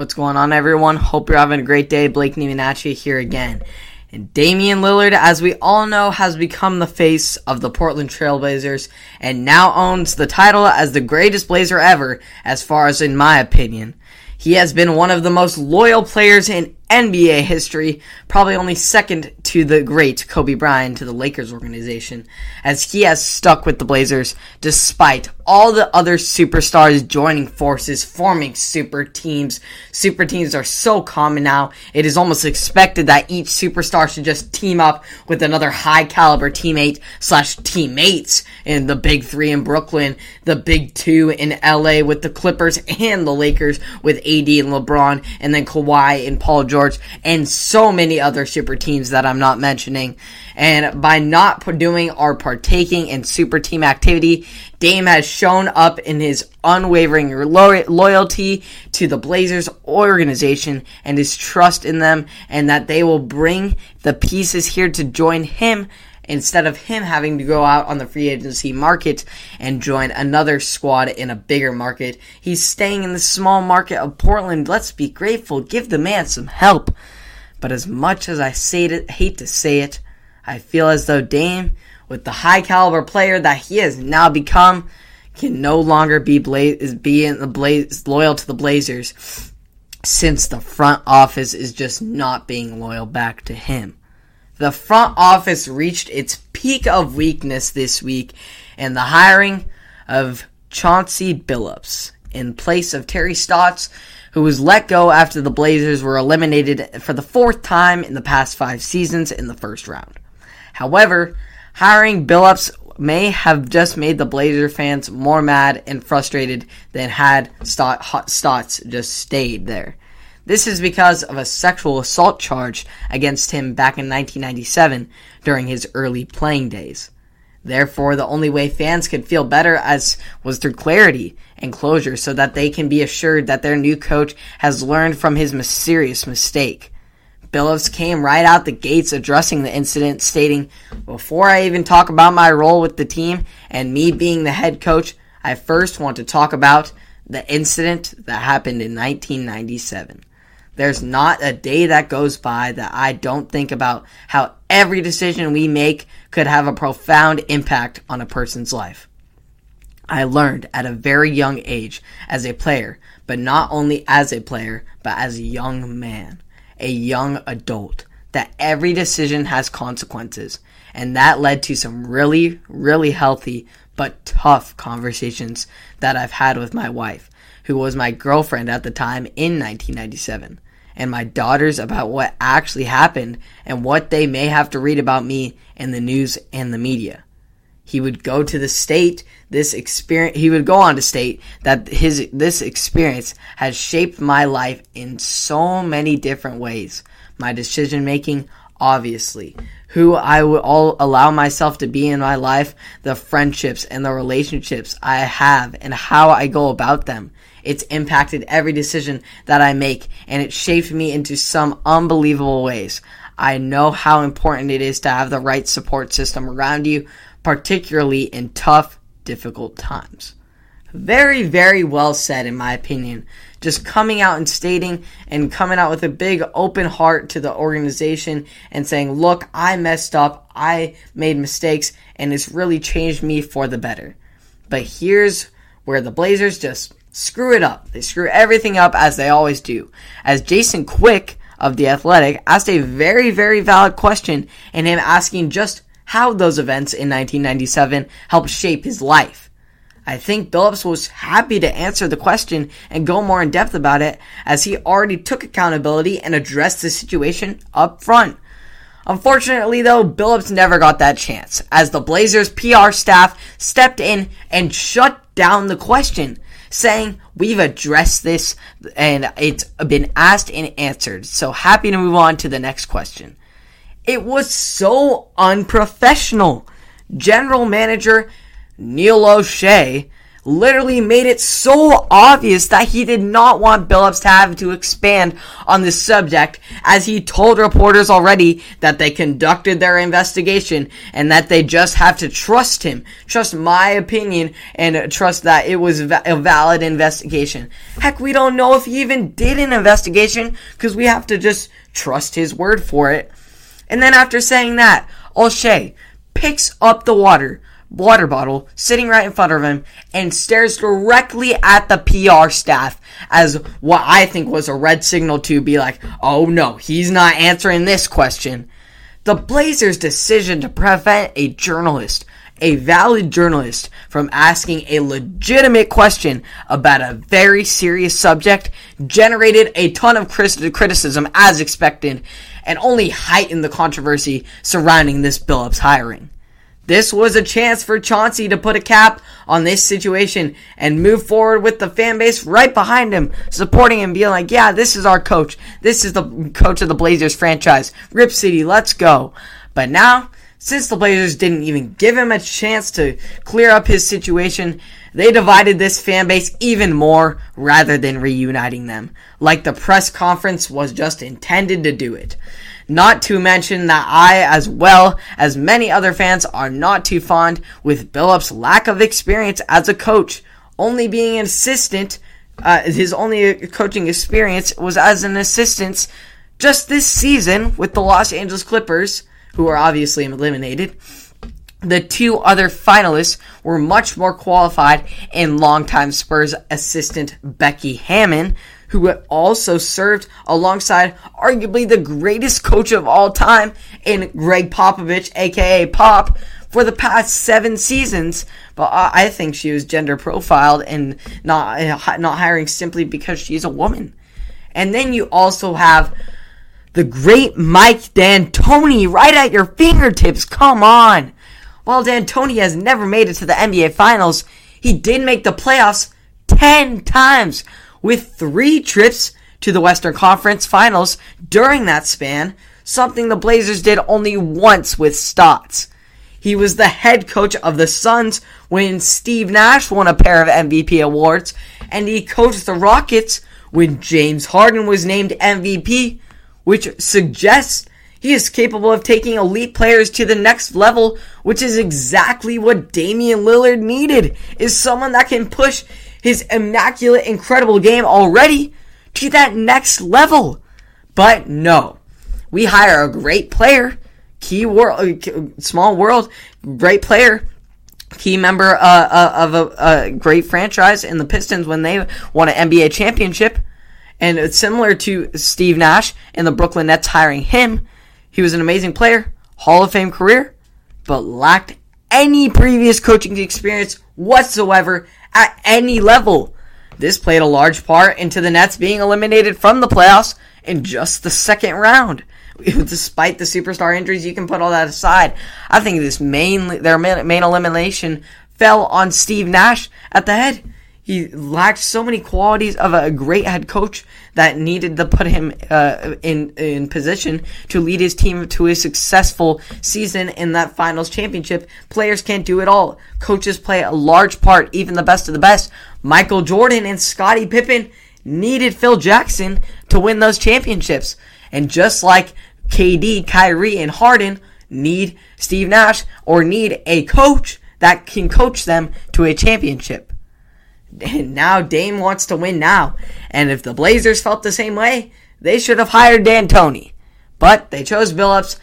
What's going on, everyone? Hope you're having a great day. Blake Nemanacci here again. And Damian Lillard, as we all know, has become the face of the Portland Trailblazers and now owns the title as the greatest Blazer ever, as far as in my opinion. He has been one of the most loyal players in NBA history, probably only second to the great Kobe Bryant to the Lakers organization, as he has stuck with the Blazers despite all the other superstars joining forces, forming super teams. Super teams are so common now, it is almost expected that each superstar should just team up with another high caliber teammate slash teammates in the big three in Brooklyn, the big two in LA with the Clippers and the Lakers with AD and LeBron, and then Kawhi and Paul George George, and so many other super teams that I'm not mentioning. And by not doing or partaking in super team activity, Dame has shown up in his unwavering lo- loyalty to the Blazers organization and his trust in them, and that they will bring the pieces here to join him instead of him having to go out on the free agency market and join another squad in a bigger market. He's staying in the small market of Portland. Let's be grateful. Give the man some help. But as much as I say it, hate to say it, I feel as though Dame, with the high caliber player that he has now become, can no longer be Bla- be in the Blaze loyal to the Blazers since the front office is just not being loyal back to him. The front office reached its peak of weakness this week in the hiring of Chauncey Billups in place of Terry Stotts, who was let go after the Blazers were eliminated for the fourth time in the past five seasons in the first round. However, hiring Billups may have just made the Blazer fans more mad and frustrated than had Stotts just stayed there. This is because of a sexual assault charge against him back in 1997 during his early playing days. Therefore, the only way fans could feel better as was through clarity and closure so that they can be assured that their new coach has learned from his mysterious mistake. Billups came right out the gates addressing the incident, stating, Before I even talk about my role with the team and me being the head coach, I first want to talk about the incident that happened in 1997. There's not a day that goes by that I don't think about how every decision we make could have a profound impact on a person's life. I learned at a very young age as a player, but not only as a player, but as a young man, a young adult, that every decision has consequences. And that led to some really, really healthy, but tough conversations that I've had with my wife, who was my girlfriend at the time in 1997 and my daughters about what actually happened and what they may have to read about me in the news and the media. He would go to the state this experience he would go on to state that his this experience has shaped my life in so many different ways. My decision making obviously, who I will all allow myself to be in my life, the friendships and the relationships I have and how I go about them. It's impacted every decision that I make and it shaped me into some unbelievable ways. I know how important it is to have the right support system around you, particularly in tough, difficult times. Very, very well said, in my opinion. Just coming out and stating and coming out with a big open heart to the organization and saying, look, I messed up, I made mistakes, and it's really changed me for the better. But here's where the Blazers just screw it up. They screw everything up as they always do. As Jason Quick of The Athletic asked a very, very valid question and him asking just how those events in 1997 helped shape his life. I think Billups was happy to answer the question and go more in depth about it as he already took accountability and addressed the situation up front. Unfortunately, though, Billups never got that chance as the Blazers PR staff stepped in and shut down the question saying we've addressed this and it's been asked and answered. So happy to move on to the next question. It was so unprofessional. General manager Neil Olshey literally made it so obvious that he did not want Billups to have to expand on this subject, as he told reporters already that they conducted their investigation and that they just have to trust him, trust my opinion, and trust that it was a valid investigation. Heck, we don't know if he even did an investigation because we have to just trust his word for it. And then after saying that, Olshey picks up the water water bottle sitting right in front of him and stares directly at the PR staff as what I think was a red signal to be like, oh no, he's not answering this question. The Blazers' decision to prevent a journalist, a valid journalist, from asking a legitimate question about a very serious subject generated a ton of criticism as expected and only heightened the controversy surrounding this Billups hiring. This was a chance for Chauncey to put a cap on this situation and move forward with the fan base right behind him, supporting him, being like, yeah, this is our coach. This is the coach of the Blazers franchise. Rip City, let's go. But now, since the Blazers didn't even give him a chance to clear up his situation, they divided this fan base even more rather than reuniting them, like the press conference was just intended to do it. Not to mention that I, as well as many other fans, are not too fond with Billups' lack of experience as a coach, only being an assistant. Uh, his only coaching experience was as an assistant just this season with the Los Angeles Clippers, who are obviously eliminated. The two other finalists were much more qualified in longtime Spurs assistant Becky Hammon, who also served alongside arguably the greatest coach of all time in Gregg Popovich, aka Pop, for the past seven seasons. But I think she was gender profiled and not not hiring simply because she's a woman. And then you also have the great Mike D'Antoni right at your fingertips. Come on. While D'Antoni has never made it to the NBA Finals, he did make the playoffs 10 times with three trips to the Western Conference Finals during that span, something the Blazers did only once with Stotts. He was the head coach of the Suns when Steve Nash won a pair of MVP awards, and he coached the Rockets when James Harden was named MVP, which suggests he is capable of taking elite players to the next level, which is exactly what Damian Lillard needed, is someone that can push his immaculate, incredible game already to that next level. But no, we hire a great player, key world, uh, small world, great player, key member uh, uh, of a, a, great franchise in the Pistons when they won an NBA championship. And it's similar to Steve Nash and the Brooklyn Nets hiring him. He was an amazing player, Hall of Fame career, but lacked any previous coaching experience whatsoever at any level. This played a large part into the Nets being eliminated from the playoffs in just the second round. Despite the superstar injuries, you can put all that aside. I think this main their main elimination fell on Steve Nash at the head. He lacked so many qualities of a great head coach that needed to put him uh, in in position to lead his team to a successful season in that finals championship. Players can't do it all. Coaches play a large part, even the best of the best. Michael Jordan and Scottie Pippen needed Phil Jackson to win those championships. And just like KD, Kyrie, and Harden need Steve Nash or need a coach that can coach them to a championship. And now Dame wants to win now. And if the Blazers felt the same way, they should have hired D'Antoni. But they chose Billups,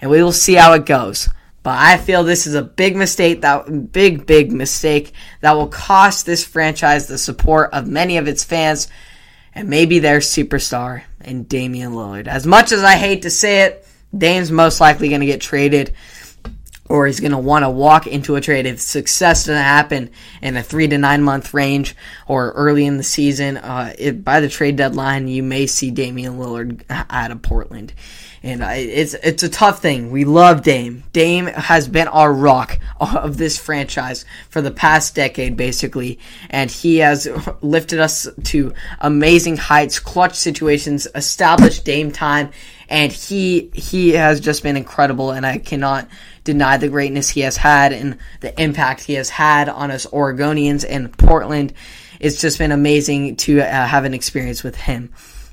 and we will see how it goes. But I feel this is a big mistake that big big mistake that will cost this franchise the support of many of its fans and maybe their superstar in Damian Lillard. As much as I hate to say it, Dame's most likely going to get traded or he's going to want to walk into a trade if success doesn't happen in a three to nine month range or early in the season. Uh, it, by the trade deadline, you may see Damian Lillard out of Portland. And it's it's a tough thing. We love Dame. Dame has been our rock of this franchise for the past decade, basically, and he has lifted us to amazing heights, clutch situations, established Dame time, and he he has just been incredible, and I cannot deny the greatness he has had and the impact he has had on us Oregonians and Portland. It's just been amazing to uh, have an experience with him.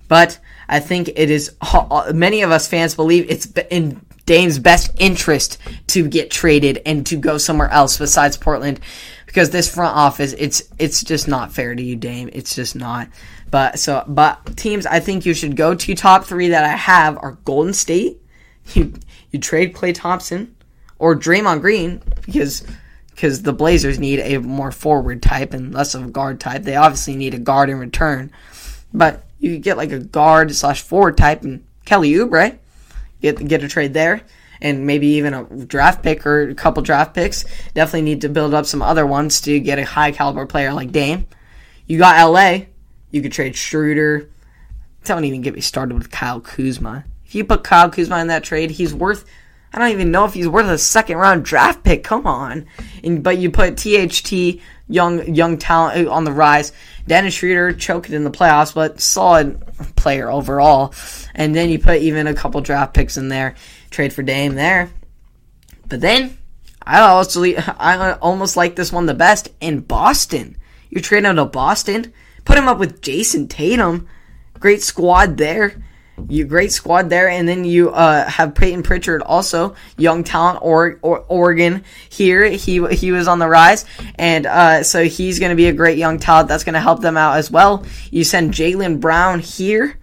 But I think it is uh, many of us fans believe it's in Dame's best interest to get traded and to go somewhere else besides Portland because this front office it's it's just not fair to you Dame. It's just not. But so but teams I think you should go to top 3 that I have are Golden State. You you trade Klay Thompson or Draymond Green because because the Blazers need a more forward type and less of a guard type. They obviously need a guard in return. But you could get like a guard slash forward type and Kelly Oubre get get a trade there, and maybe even a draft pick or a couple draft picks. Definitely need to build up some other ones to get a high caliber player like Dame. You got LA. You could trade Schroeder. Don't even get me started with Kyle Kuzma. If you put Kyle Kuzma in that trade, he's worth. I don't even know if he's worth a second round draft pick. Come on, and, but you put THT young young talent uh, on the rise. Dennis Schroeder choked in the playoffs, but solid player overall. And then you put even a couple draft picks in there, trade for Dame there. But then I also I almost like this one the best in Boston. You're trading to Boston, put him up with Jayson Tatum, great squad there you great squad there, and then you uh, have Payton Pritchard, also young talent, or, or Oregon here. He he was on the rise, and uh, so he's going to be a great young talent that's going to help them out as well. You send Jaylen Brown here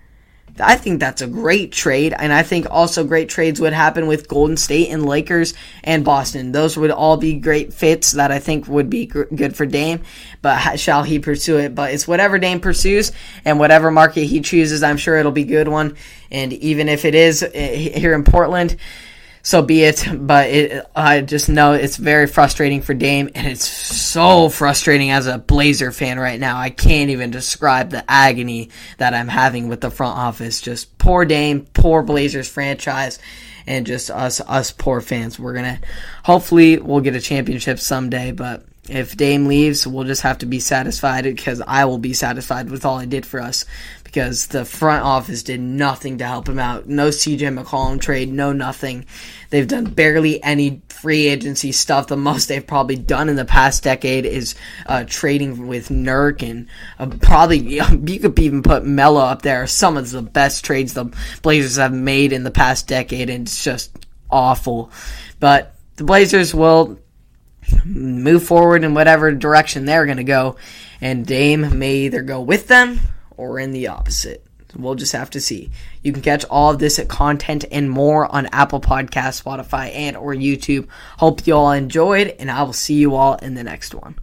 I think that's a great trade, and I think also great trades would happen with Golden State and Lakers and Boston. Those would all be great fits that I think would be gr- good for Dame. But shall he pursue it? But it's whatever Dame pursues and whatever market he chooses. I'm sure it'll be a good one. And even if it is eh, here in Portland, so be it. But it, I just know it's very frustrating for Dame, and it's so frustrating as a Blazer fan right now. I can't even describe the agony that I'm having with the front office. Just poor Dame, poor Blazers franchise, and just us, us poor fans. We're gonna, hopefully, we'll get a championship someday, but if Dame leaves, we'll just have to be satisfied because I will be satisfied with all I did for us because the front office did nothing to help him out. No CJ McCollum trade, no nothing. They've done barely any free agency stuff. The most they've probably done in the past decade is uh, trading with Nurk and uh, probably you could even put Melo up there. Some of the best trades the Blazers have made in the past decade, and it's just awful. But the Blazers will move forward in whatever direction they're going to go, and Dame may either go with them or in the opposite. We'll just have to see. You can catch all of this content and more on Apple Podcast, Spotify, and or YouTube. Hope you all enjoyed, and I will see you all in the next one.